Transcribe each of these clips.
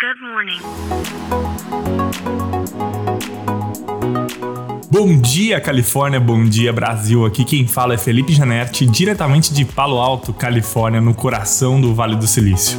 Good morning. Bom dia, Califórnia. Bom dia, Brasil. Aqui quem fala é Felipe Janetti, diretamente de Palo Alto, Califórnia, no coração do Vale do Silício.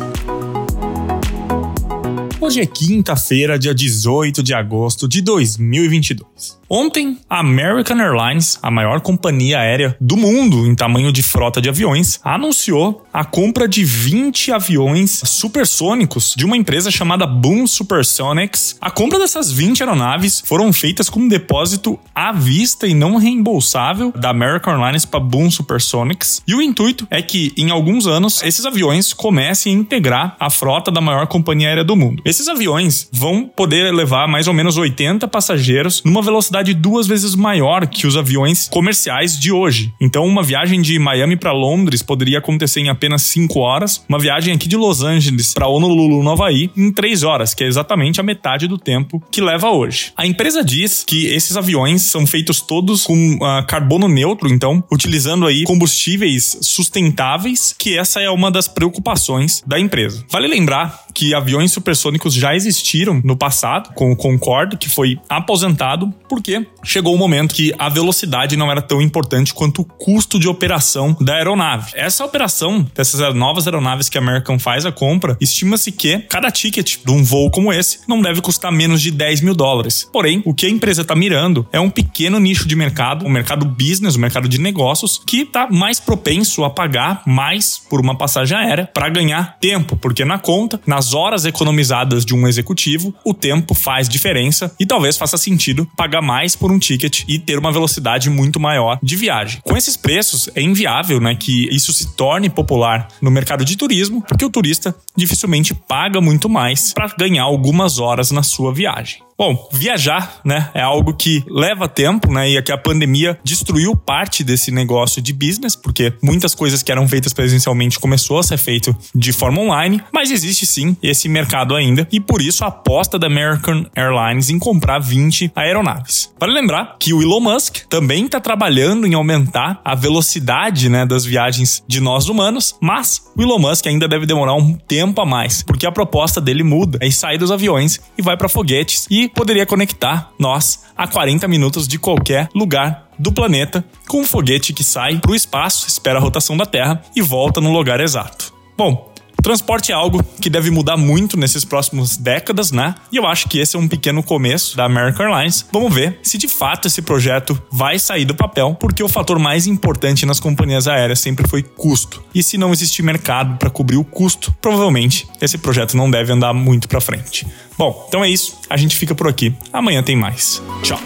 Hoje é quinta-feira, dia 18 de agosto de 2022. Ontem, a American Airlines, a maior companhia aérea do mundo em tamanho de frota de aviões, anunciou a compra de 20 aviões supersônicos de uma empresa chamada Boom Supersonics. A compra dessas 20 aeronaves foram feitas com um depósito à vista e não reembolsável da American Airlines para Boom Supersonics. E o intuito é que, em alguns anos, esses aviões comecem a integrar a frota da maior companhia aérea do mundo. Esses aviões vão poder levar mais ou menos 80 passageiros numa velocidade duas vezes maior que os aviões comerciais de hoje. Então, uma viagem de Miami para Londres poderia acontecer em apenas 5 horas, uma viagem aqui de Los Angeles para Honolulu, no Havaí, em 3 horas, que é exatamente a metade do tempo que leva hoje. A empresa diz que esses aviões são feitos todos com uh, carbono neutro, então, utilizando aí combustíveis sustentáveis, que essa é uma das preocupações da empresa. Vale lembrar que aviões supersônicos já existiram no passado, com o Concorde, que foi aposentado, porque chegou o um momento que a velocidade não era tão importante quanto o custo de operação da aeronave. Essa operação dessas novas aeronaves que a American faz a compra, estima-se que cada ticket de um voo como esse não deve custar menos de 10 mil dólares. Porém, o que a empresa está mirando é um pequeno nicho de mercado, o mercado business, o mercado de negócios, que está mais propenso a pagar mais por uma passagem aérea para ganhar tempo, porque na conta, na nas horas economizadas de um executivo, o tempo faz diferença e talvez faça sentido pagar mais por um ticket e ter uma velocidade muito maior de viagem. Com esses preços, é inviável né, que isso se torne popular no mercado de turismo, porque o turista dificilmente paga muito mais para ganhar algumas horas na sua viagem. Bom, viajar, né, é algo que leva tempo, né, e aqui a pandemia destruiu parte desse negócio de business, porque muitas coisas que eram feitas presencialmente começou a ser feito de forma online, mas existe sim esse mercado ainda, e por isso a aposta da American Airlines em comprar 20 aeronaves. Vale lembrar que o Elon Musk também está trabalhando em aumentar a velocidade, né, das viagens de nós humanos, mas o Elon Musk ainda deve demorar um tempo a mais, porque a proposta dele muda, é sair dos aviões e vai para foguetes e poderia conectar nós a 40 minutos de qualquer lugar do planeta com um foguete que sai para o espaço, espera a rotação da Terra e volta no lugar exato. Bom, transporte é algo que deve mudar muito nesses próximos décadas, né? E eu acho que esse é um pequeno começo da American Airlines. Vamos ver se de fato esse projeto vai sair do papel, porque o fator mais importante nas companhias aéreas sempre foi custo. E se não existir mercado para cobrir o custo, provavelmente esse projeto não deve andar muito para frente. Bom, então é isso. A gente fica por aqui. Amanhã tem mais. Tchau.